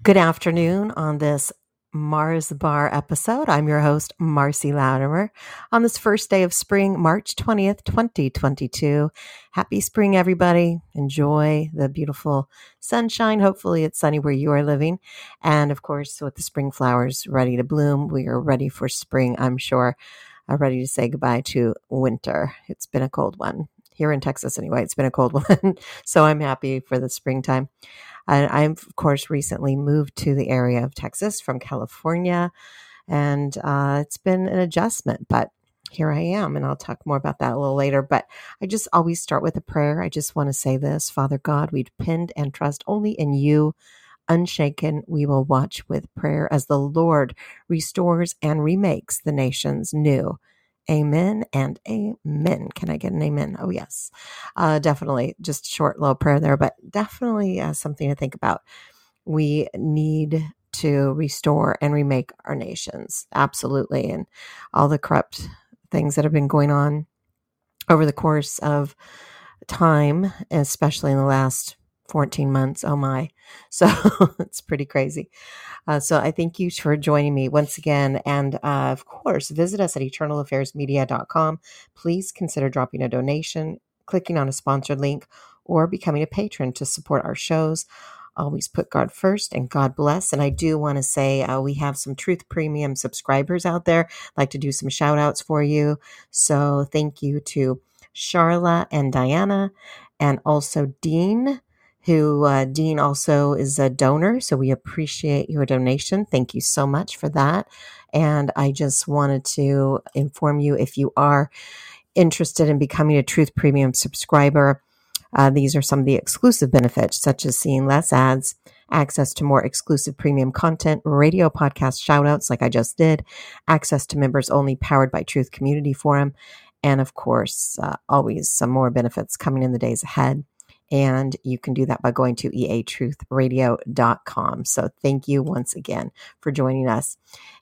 Good afternoon on this Mars Bar episode. I'm your host, Marcy Latimer. On this first day of spring, March 20th, 2022. Happy spring, everybody. Enjoy the beautiful sunshine. Hopefully, it's sunny where you are living. And of course, with the spring flowers ready to bloom, we are ready for spring, I'm sure. Uh, ready to say goodbye to winter. It's been a cold one here in Texas anyway. It's been a cold one. so I'm happy for the springtime. And I've, of course, recently moved to the area of Texas from California. And uh, it's been an adjustment, but here I am. And I'll talk more about that a little later. But I just always start with a prayer. I just want to say this Father God, we depend and trust only in you. Unshaken, we will watch with prayer as the Lord restores and remakes the nations new. Amen and amen. Can I get an amen? Oh, yes. Uh, definitely. Just short little prayer there, but definitely uh, something to think about. We need to restore and remake our nations. Absolutely. And all the corrupt things that have been going on over the course of time, especially in the last 14 months. Oh my. So it's pretty crazy. Uh, so I thank you for joining me once again. And uh, of course, visit us at eternalaffairsmedia.com. Please consider dropping a donation, clicking on a sponsored link, or becoming a patron to support our shows. Always put God first and God bless. And I do want to say uh, we have some Truth Premium subscribers out there. I'd like to do some shout outs for you. So thank you to Charla and Diana, and also Dean who uh, Dean also is a donor. So we appreciate your donation. Thank you so much for that. And I just wanted to inform you if you are interested in becoming a Truth Premium subscriber, uh, these are some of the exclusive benefits, such as seeing less ads, access to more exclusive premium content, radio podcast shoutouts, like I just did, access to members only powered by Truth Community Forum, and of course, uh, always some more benefits coming in the days ahead. And you can do that by going to eatruthradio.com. So thank you once again for joining us.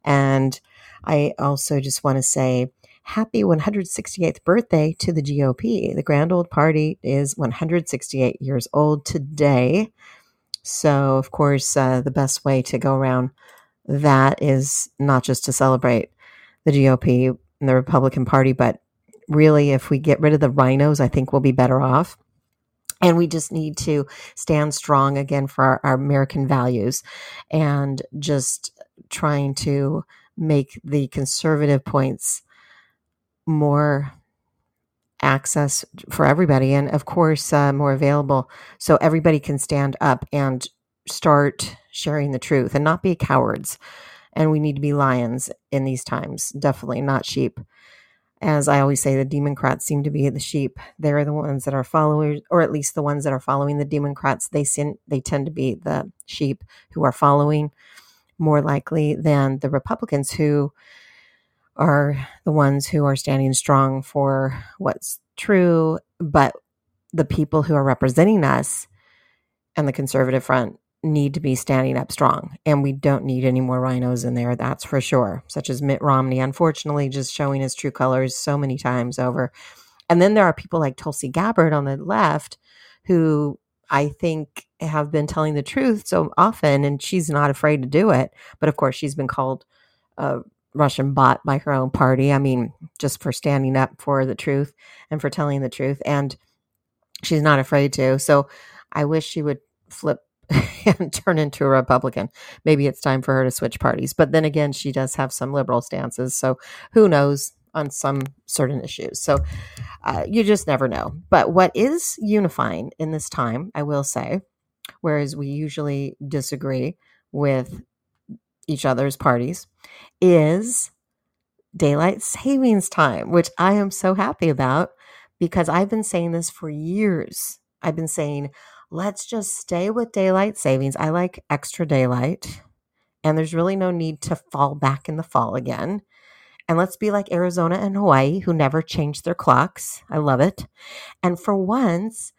And I also just want to say, happy 168th birthday to the GOP. The grand old party is 168 years old today. So, of course, uh, the best way to go around that is not just to celebrate the GOP and the Republican Party, but really, if we get rid of the rhinos, I think we'll be better off. And we just need to stand strong again for our, our American values and just trying to make the conservative points more access for everybody and of course uh, more available so everybody can stand up and start sharing the truth and not be cowards. And we need to be lions in these times definitely not sheep as I always say, the Democrats seem to be the sheep. They're the ones that are followers, or at least the ones that are following the Democrats. They sin, they tend to be the sheep who are following more likely than the Republicans who are the ones who are standing strong for what's true. But the people who are representing us and the conservative front need to be standing up strong. And we don't need any more rhinos in there, that's for sure, such as Mitt Romney, unfortunately, just showing his true colors so many times over. And then there are people like Tulsi Gabbard on the left who I think have been telling the truth so often, and she's not afraid to do it. But of course, she's been called a Russian bot by her own party. I mean, just for standing up for the truth and for telling the truth. And she's not afraid to. So I wish she would flip and turn into a Republican. Maybe it's time for her to switch parties. But then again, she does have some liberal stances. So who knows on some certain issues. So uh, you just never know. But what is unifying in this time, I will say, whereas we usually disagree with each other's parties, is daylight savings time, which I am so happy about because I've been saying this for years. I've been saying, let's just stay with daylight savings. I like extra daylight, and there's really no need to fall back in the fall again. And let's be like Arizona and Hawaii, who never changed their clocks. I love it. And for once,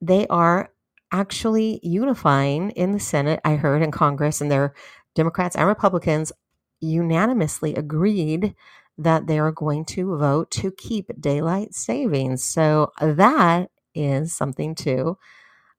they are actually unifying in the Senate. I heard in Congress, and their Democrats and Republicans unanimously agreed that they are going to vote to keep daylight savings. So that is something to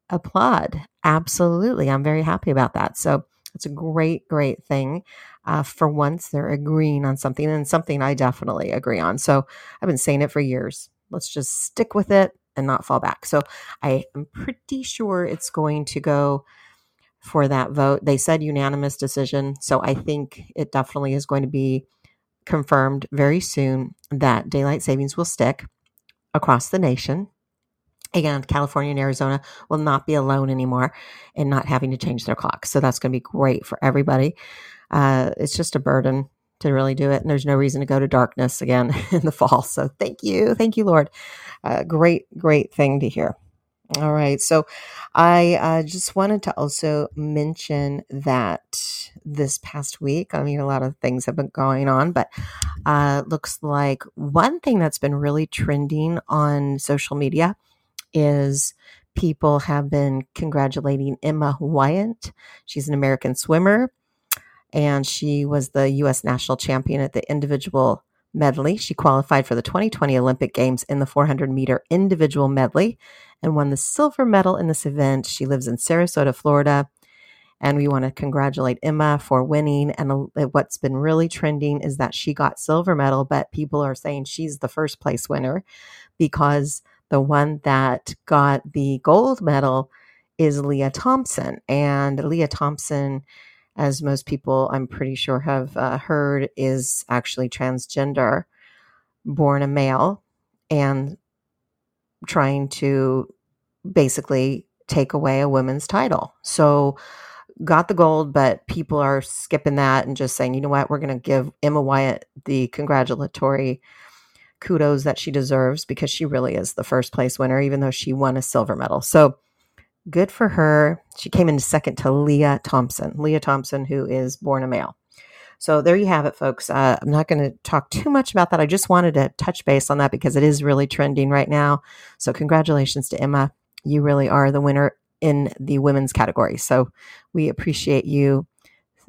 applaud. Absolutely. I'm very happy about that. So It's a great, great thing. Uh, for once, they're agreeing on something and something I definitely agree on. So I've been saying it for years. Let's just stick with it and not fall back. So I am pretty sure it's going to go for that vote. They said unanimous decision. So I think it definitely is going to be confirmed very soon that daylight savings will stick across the nation. And California and Arizona will not be alone anymore in not having to change their clocks. So that's going to be great for everybody. Uh, it's just a burden to really do it. And there's no reason to go to darkness again in the fall. So thank you. Thank you, Lord. Uh, great, great thing to hear. All right. So I uh, just wanted to also mention that this past week, I mean, a lot of things have been going on, but uh, looks like one thing that's been really trending on social media is people have been congratulating Emma Weyant. She's an American swimmer and she was the U.S. national champion at the individual medley. She qualified for the 2020 Olympic Games in the 400 meter individual medley and won the silver medal in this event. She lives in Sarasota, Florida. And we want to congratulate Emma for winning. And uh, what's been really trending is that she got silver medal, but people are saying she's the first place winner because the one that got the gold medal is Lia Thompson. And Lia Thompson as most people I'm pretty sure have uh, heard, is actually transgender, born a male, and trying to basically take away a women's title. So, got the gold, but people are skipping that and just saying, you know what, we're going to give Emma Weyant the congratulatory kudos that she deserves because she really is the first place winner, even though she won a silver medal. So, good for her. She came in second to Leah Thompson. Leah Thompson, who is born a male. So there you have it, folks. Uh, I'm not going to talk too much about that. I just wanted to touch base on that because it is really trending right now. So congratulations to Emma. You really are the winner in the women's category. So we appreciate you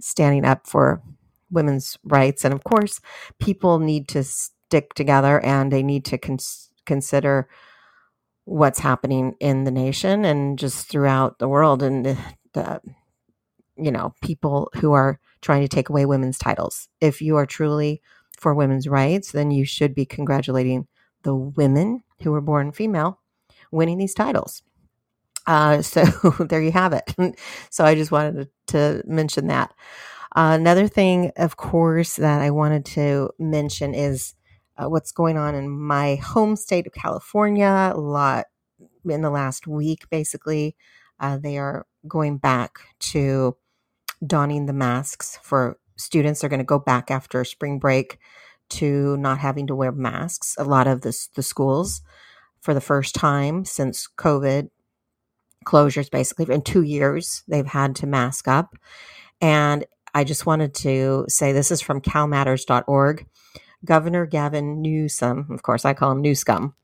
standing up for women's rights. And of course, people need to stick together and they need to cons- consider what's happening in the nation and just throughout the world and the, the, you know people who are trying to take away women's titles. If you are truly for women's rights then you should be congratulating the women who were born female winning these titles. Uh, so there you have it. So i just wanted to, to mention that. Uh, another thing of course that i wanted to mention is uh, what's going on in my home state of California. A lot in the last week, basically. Uh, they are going back to donning the masks for students. They're going to go back after spring break to not having to wear masks. A lot of the, the schools, for the first time since COVID closures, basically in two years, they've had to mask up. And I just wanted to say this is from calmatters.org. Governor Gavin Newsom, of course, I call him Newscum,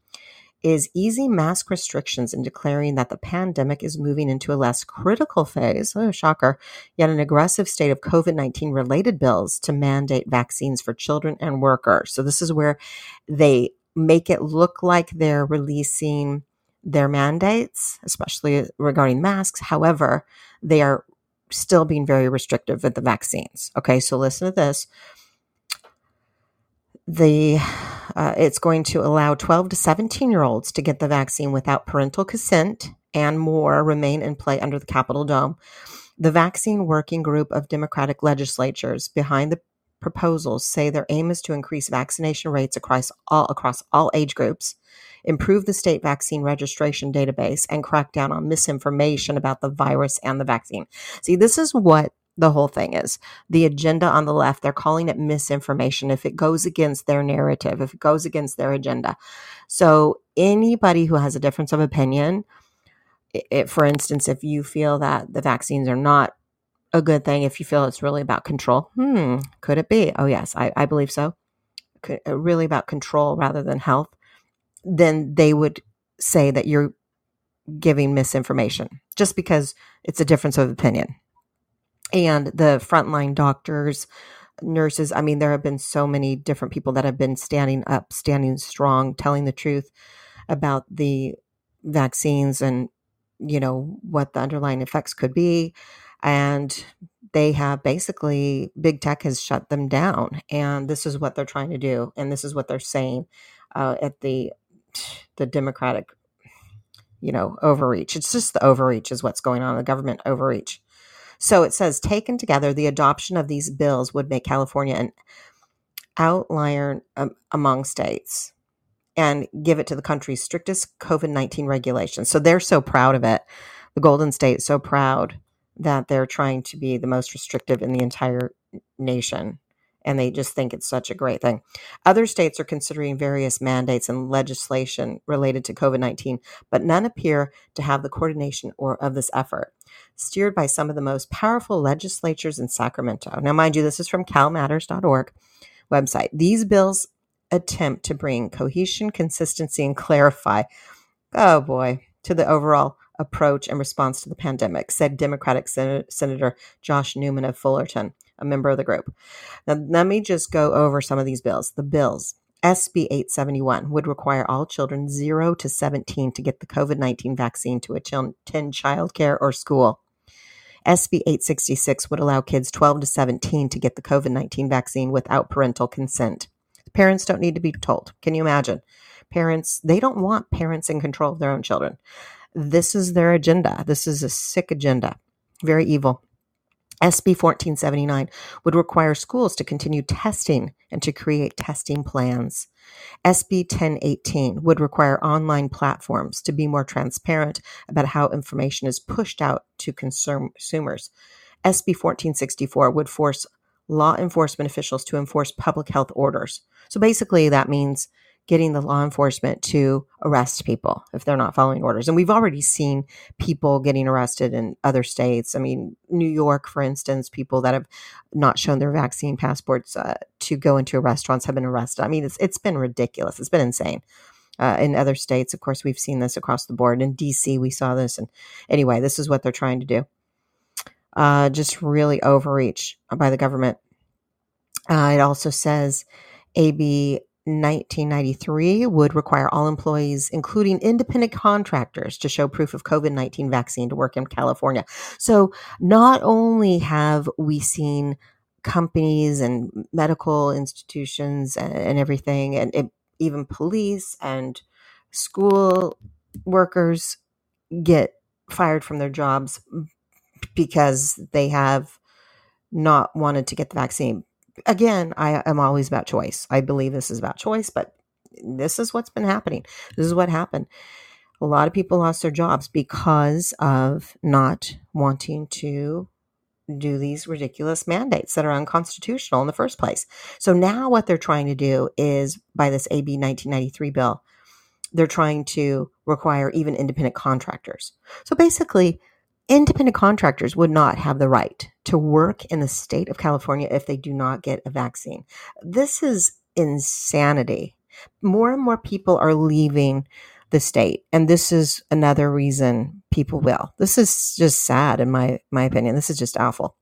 is easing mask restrictions and declaring that the pandemic is moving into a less critical phase. Oh, shocker. Yet an aggressive state of COVID 19 related bills to mandate vaccines for children and workers. So this is where they make it look like they're releasing their mandates, especially regarding masks. However, they are still being very restrictive with the vaccines. Okay, so listen to this the uh, it's going to allow 12 to 17 year olds to get the vaccine without parental consent and more remain in play under the Capitol Dome. The vaccine working group of Democratic legislatures behind the proposals say their aim is to increase vaccination rates across all across all age groups, improve the state vaccine registration database, and crack down on misinformation about the virus and the vaccine. See, this is what the whole thing is. The agenda on the left, they're calling it misinformation if it goes against their narrative, if it goes against their agenda. So, anybody who has a difference of opinion, it, for instance, if you feel that the vaccines are not a good thing, if you feel it's really about control, hmm, could it be? Oh, yes, I, I believe so. Could, uh, really about control rather than health, then they would say that you're giving misinformation just because it's a difference of opinion and the frontline doctors, nurses. I mean, there have been so many different people that have been standing up, standing strong, telling the truth about the vaccines and, you know, what the underlying effects could be. And they have basically, big tech has shut them down. And this is what they're trying to do. And this is what they're saying uh, at the the Democratic, you know, overreach. It's just the overreach is what's going on, the government overreach. So it says, taken together, the adoption of these bills would make California an outlier um, among states and give it to the country's strictest COVID 19 regulations. So they're so proud of it. The Golden State so proud that they're trying to be the most restrictive in the entire nation. And they just think it's such a great thing. Other states are considering various mandates and legislation related to COVID 19, but none appear to have the coordination or of this effort. Steered by some of the most powerful legislatures in Sacramento. Now, mind you, this is from calmatters.org website. These bills attempt to bring cohesion, consistency, and clarify, oh boy, to the overall approach and response to the pandemic, said Democratic Sen- Senator Josh Newman of Fullerton, a member of the group. Now, let me just go over some of these bills. The bills. SB 871 would require all children 0 to 17 to get the COVID 19 vaccine to attend childcare or school. SB 866 would allow kids 12 to 17 to get the COVID 19 vaccine without parental consent. Parents don't need to be told. Can you imagine? Parents, they don't want parents in control of their own children. This is their agenda. This is a sick agenda. Very evil. SB 1479 would require schools to continue testing and to create testing plans. SB 1018 would require online platforms to be more transparent about how information is pushed out to consumers. SB 1464 would force law enforcement officials to enforce public health orders. So basically, that means getting the law enforcement to arrest people if they're not following orders. And we've already seen people getting arrested in other states. I mean, New York, for instance, people that have not shown their vaccine passports uh, to go into restaurants have been arrested. I mean, it's it's been ridiculous. It's been insane. Uh, in other states, of course, we've seen this across the board. In DC, we saw this. And anyway, this is what they're trying to do. Uh, just really overreach by the government. Uh, it also says AB 1993 would require all employees, including independent contractors, to show proof of COVID 19 vaccine to work in California. So, not only have we seen companies and medical institutions and, and everything, and it, even police and school workers get fired from their jobs because they have not wanted to get the vaccine again, I am always about choice. I believe this is about choice, but this is what's been happening. This is what happened. A lot of people lost their jobs because of not wanting to do these ridiculous mandates that are unconstitutional in the first place. So now what they're trying to do is by this AB 1993 bill, they're trying to require even independent contractors. So basically, independent contractors would not have the right to work in the state of California if they do not get a vaccine. This is insanity. More and more people are leaving the state, and this is another reason people will. This is just sad, in my my opinion. This is just awful.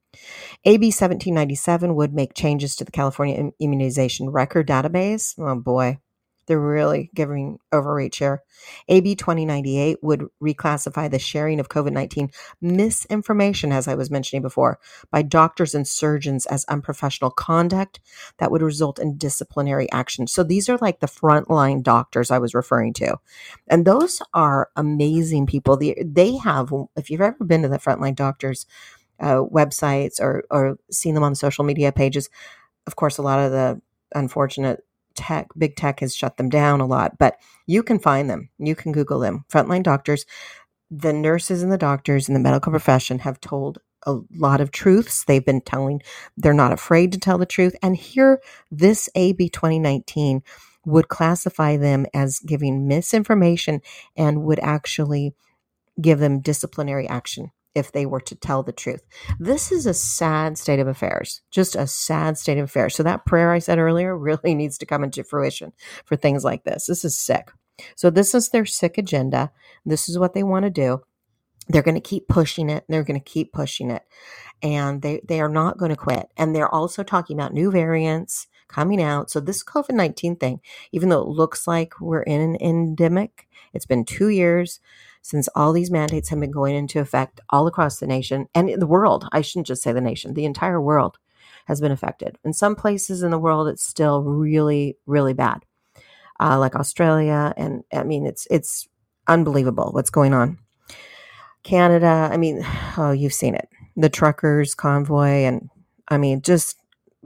AB 1797 would make changes to the California immunization record database. Oh boy, they're really giving overreach here. AB 2098 would reclassify the sharing of COVID 19 misinformation, as I was mentioning before, by doctors and surgeons as unprofessional conduct that would result in disciplinary action. So these are like the frontline doctors I was referring to. And those are amazing people. They, have, if you've ever been to the frontline doctors, uh, websites or, or seen them on social media pages, of course, a lot of the unfortunate tech, big tech has shut them down a lot, but you can find them. You can Google them. Frontline doctors, the nurses and the doctors in the medical profession have told a lot of truths. They've been telling, they're not afraid to tell the truth. And here, this AB 2019 would classify them as giving misinformation and would actually give them disciplinary action if they were to tell the truth. This is a sad state of affairs, just a sad state of affairs. So, that prayer I said earlier really needs to come into fruition for things like this. This is sick. So, this is their sick agenda. This is what they want to do. They're going to keep pushing it. They're going to keep pushing it. And they, they are not going to quit. And they're also talking about new variants coming out. So, this COVID 19 thing, even though it looks like we're in an endemic, it's been two years since all these mandates have been going into effect all across the nation and the world. I shouldn't just say the nation, the entire world has been affected. In some places in the world, it's still really, really bad, uh, like Australia. And I mean, it's it's unbelievable what's going on. Canada, I mean, oh, you've seen it. The truckers convoy, and I mean, just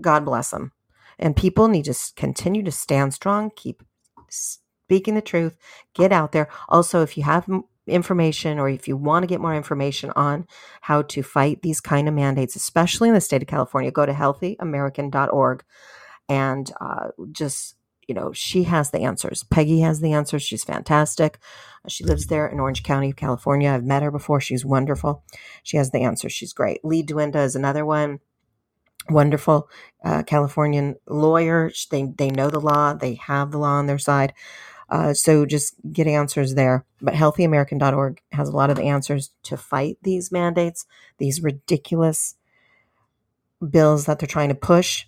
God bless them. And people need to continue to stand strong, keep speaking the truth, get out there. Also, if you have information or if you want to get more information on how to fight these kind of mandates, especially in the state of California, go to healthyamerican.org and uh, just you know, she has the answers. Peggy has the answers. She's fantastic. She lives there in Orange County, California. I've met her before. She's wonderful. She has the answers. She's great. Leigh Dundas is another one wonderful uh, Californian lawyer. They they know the law. They have the law on their side. Uh, so just get answers there. But healthyamerican.org has a lot of answers to fight these mandates, these ridiculous bills that they're trying to push,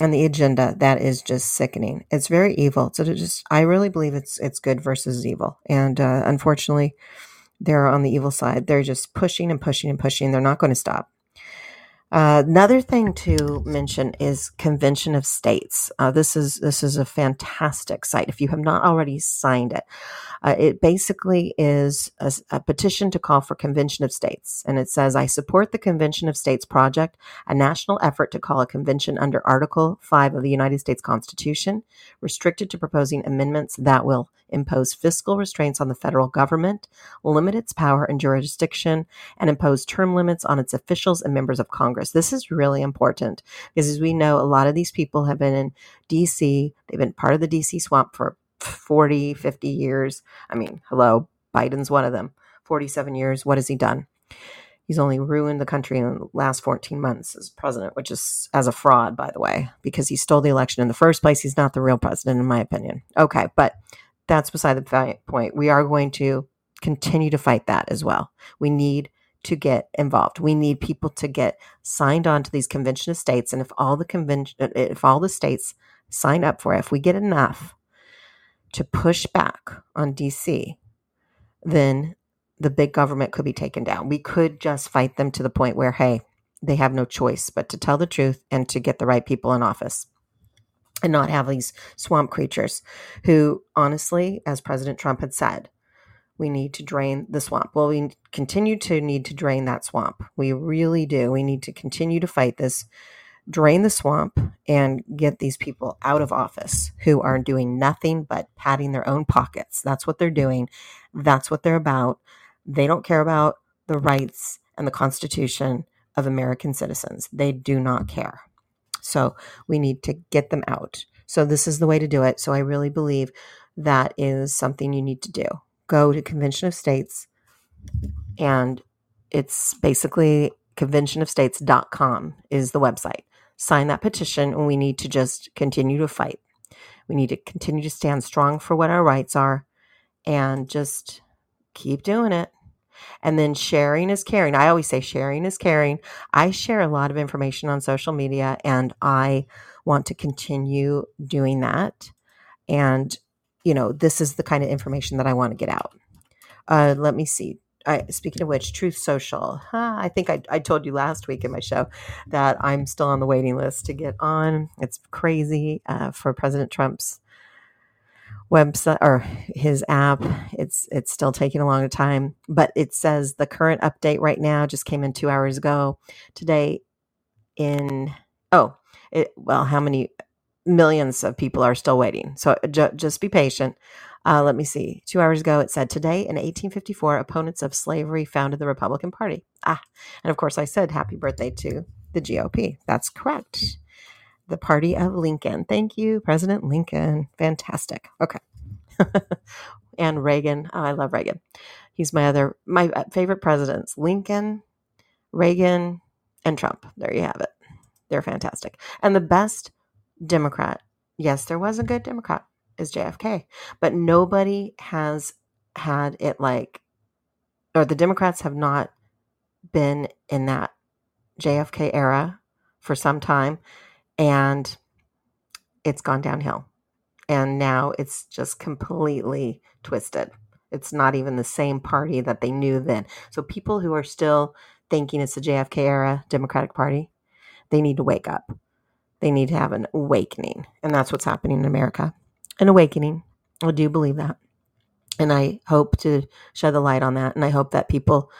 and the agenda that is just sickening. It's very evil. So just, I really believe it's it's good versus evil, and uh, unfortunately, they're on the evil side. They're just pushing and pushing and pushing. They're not going to stop. Uh, another thing to mention is Convention of States. Uh, this is this is a fantastic site. If you have not already signed it, uh, it basically is a, a, petition to call for Convention of States, and it says, "I support the Convention of States project, a national effort to call a convention under Article Five of the United States Constitution, restricted to proposing amendments that will impose fiscal restraints on the federal government, limit its power and jurisdiction, and impose term limits on its officials and members of Congress." Congress. This is really important because, as we know, a lot of these people have been in DC, they've been part of the DC swamp for 40, 50 years. I mean, hello, Biden's one of them. 47 years. What has he done? He's only ruined the country in the last 14 months as president, which is as a fraud, by the way, because he stole the election in the first place. He's not the real president, in my opinion. Okay, but that's beside the point. We are going to continue to fight that as well. We need to get involved. We need people to get signed on to these convention of states. And if all the convention, uh, if all the states sign up for it, if we get enough to push back on DC, then the big government could be taken down. We could just fight them to the point where, hey, they have no choice but to tell the truth and to get the right people in office and not have these swamp creatures who, honestly, as President Trump had said, we need to drain the swamp. Well, we continue to need to drain that swamp. We really do. We need to continue to fight this, drain the swamp, and get these people out of office who are doing nothing but padding their own pockets. That's what they're doing. That's what they're about. They don't care about the rights and the Constitution of American citizens. They do not care. So we need to get them out. So this is the way to do it. So I really believe that is something you need to do go to Convention of States and it's basically conventionofstates.com is the website. Sign that petition and we need to just continue to fight. We need to continue to stand strong for what our rights are and just keep doing it. And then sharing is caring. I always say sharing is caring. I share a lot of information on social media and I want to continue doing that. And you know, this is the kind of information that I want to get out. Uh, let me see. I, speaking of which, Truth Social. Huh, I think I, I told you last week in my show that I'm still on the waiting list to get on. It's crazy uh, for President Trump's website or his app. It's it's still taking a long time, but it says the current update right now just came in two hours ago. Today, in oh, it, well, how many millions of people are still waiting. So ju- just be patient. Uh, let me see. Two hours ago, it said today in 1854, opponents of slavery founded the Republican Party. Ah, and of course, I said happy birthday to the GOP. That's correct. The party of Lincoln. Thank you, President Lincoln. Fantastic. Okay. and Reagan. Oh, I love Reagan. He's my other, my uh, favorite presidents Lincoln, Reagan, and Trump. There you have it. They're fantastic. And the best Democrat. Yes, there was a good Democrat, is JFK, but nobody has had it like, or the Democrats have not been in that JFK era for some time, and it's gone downhill. And now it's just completely twisted. It's not even the same party that they knew then. So people who are still thinking it's the JFK era Democratic Party, they need to wake up. They need to have an awakening. And that's what's happening in America. An awakening. I do believe that. And I hope to shed the light on that. And I hope that people,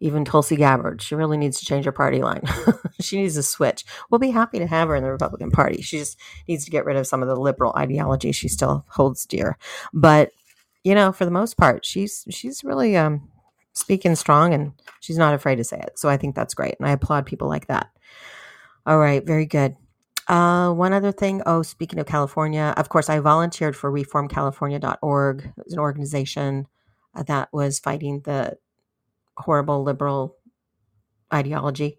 even Tulsi Gabbard, she really needs to change her party line. she needs to switch. We'll be happy to have her in the Republican Party. She just needs to get rid of some of the liberal ideology she still holds dear. But, you know, for the most part, she's she's really um speaking strong and she's not afraid to say it. So I think that's great. And I applaud people like that. All right, very good. Uh, one other thing. Oh, speaking of California, of course, I volunteered for reformcalifornia.org. It was an organization uh, that was fighting the horrible liberal ideology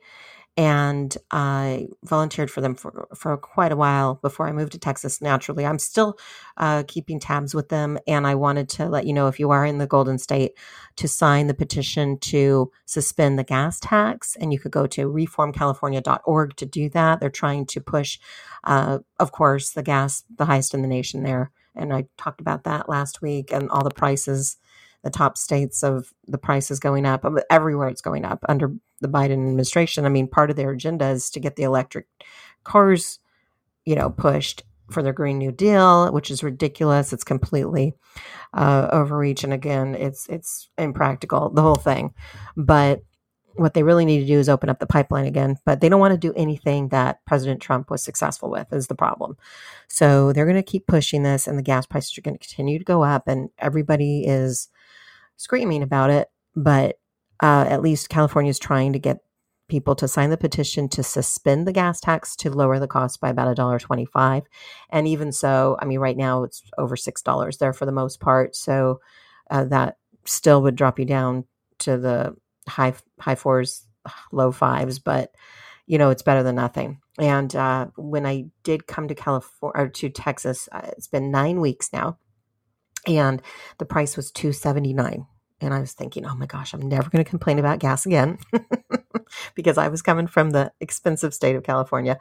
and I volunteered for them for, for quite a while before I moved to Texas. Naturally, I'm still uh, keeping tabs with them, and I wanted to let you know if you are in the Golden State to sign the petition to suspend the gas tax, and you could go to reformcalifornia.org to do that. They're trying to push, uh, of course, the gas the highest in the nation there, and I talked about that last week and all the prices the top states of the prices going up. Everywhere it's going up under the Biden administration. I mean, part of their agenda is to get the electric cars, you know, pushed for their Green New Deal, which is ridiculous. It's completely uh, overreach, and again, it's it's impractical. The whole thing, but what they really need to do is open up the pipeline again. But they don't want to do anything that President Trump was successful with. Is the problem? So they're going to keep pushing this, and the gas prices are going to continue to go up, and everybody is screaming about it. But uh, at least California is trying to get people to sign the petition to suspend the gas tax to lower the cost by about a dollar twenty-five. And even so, I mean, right now it's over six dollars there for the most part. So uh, that still would drop you down to the high high fours, low fives, but you know it's better than nothing. And uh, when I did come to California or to Texas, uh, it's been nine weeks now, and the price was two seventy nine and I was thinking, oh my gosh, I'm never going to complain about gas again because I was coming from the expensive state of California.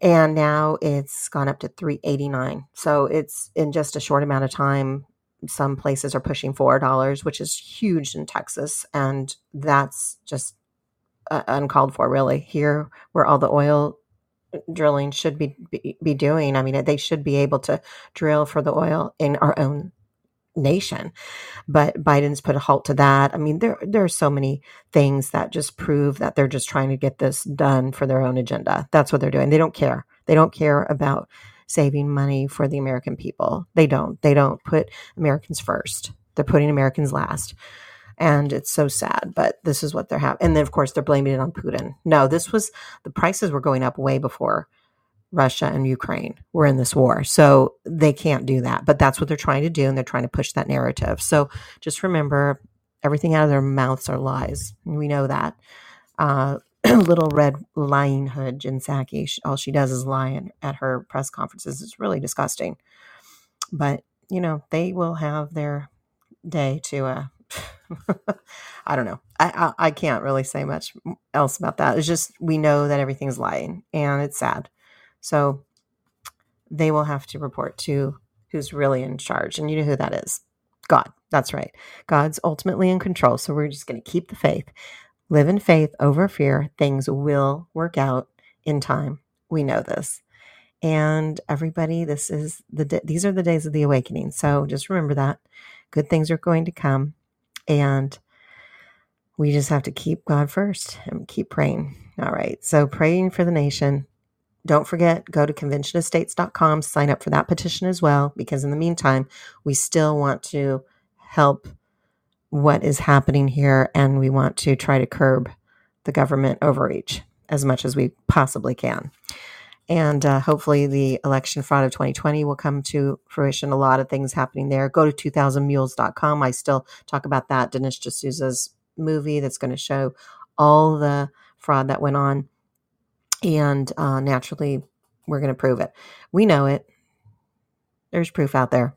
And now it's gone up to 389. So it's in just a short amount of time. Some places are pushing $4, which is huge in Texas. And that's just uh, uncalled for, really. Here, where all the oil drilling should be, be, be doing. I mean, they should be able to drill for the oil in our own nation. But Biden's put a halt to that. I mean, there there are so many things that just prove that they're just trying to get this done for their own agenda. That's what they're doing. They don't care. They don't care about saving money for the American people. They don't. They don't put Americans first. They're putting Americans last. And it's so sad, but this is what they're having. And then, of course, they're blaming it on Putin. No, this was the prices were going up way before Russia and Ukraine were in this war. So they can't do that. But that's what they're trying to do. And they're trying to push that narrative. So just remember everything out of their mouths are lies. We know that. Uh, little red lying hood, Jen Psaki, all she does is lie at her press conferences. It's really disgusting. But, you know, they will have their day to, uh, I don't know. I, I, I can't really say much else about that. It's just we know that everything's lying, and it's sad. So they will have to report to who's really in charge. And you know who that is God. That's right. God's ultimately in control. So we're just going to keep the faith, live in faith over fear. Things will work out in time. We know this. And everybody, this is the these are the days of the awakening. So just remember that good things are going to come, and we just have to keep God first and keep praying. All right. So praying for the nation, don't forget, go to conventionofstates.com, sign up for that petition as well, because in the meantime, we still want to help what is happening here and we want to try to curb the government overreach as much as we possibly can. And uh, hopefully, the election fraud of 2020 will come to fruition. A lot of things happening there. Go to 2000mules.com. I still talk about that. Dinesh D'Souza's movie that's going to show all the fraud that went on and uh, naturally, we're going to prove it. We know it. There's proof out there.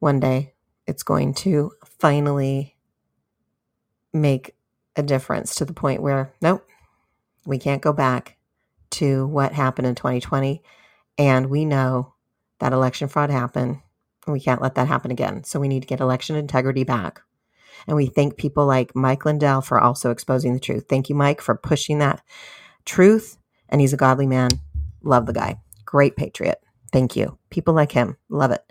One day, it's going to finally make a difference to the point where, nope, we can't go back to what happened in 2020. And we know that election fraud happened. We can't let that happen again. So we need to get election integrity back. And we thank people like Mike Lindell for also exposing the truth. Thank you, Mike, for pushing that truth. And he's a godly man. Love the guy. Great patriot. Thank you. People like him. Love it.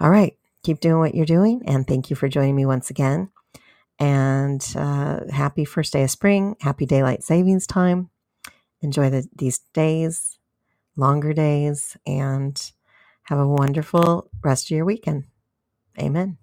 All right. Keep doing what you're doing. And thank you for joining me once again. And uh, happy first day of spring. Happy daylight savings time. Enjoy the, these days, longer days, and have a wonderful rest of your weekend. Amen.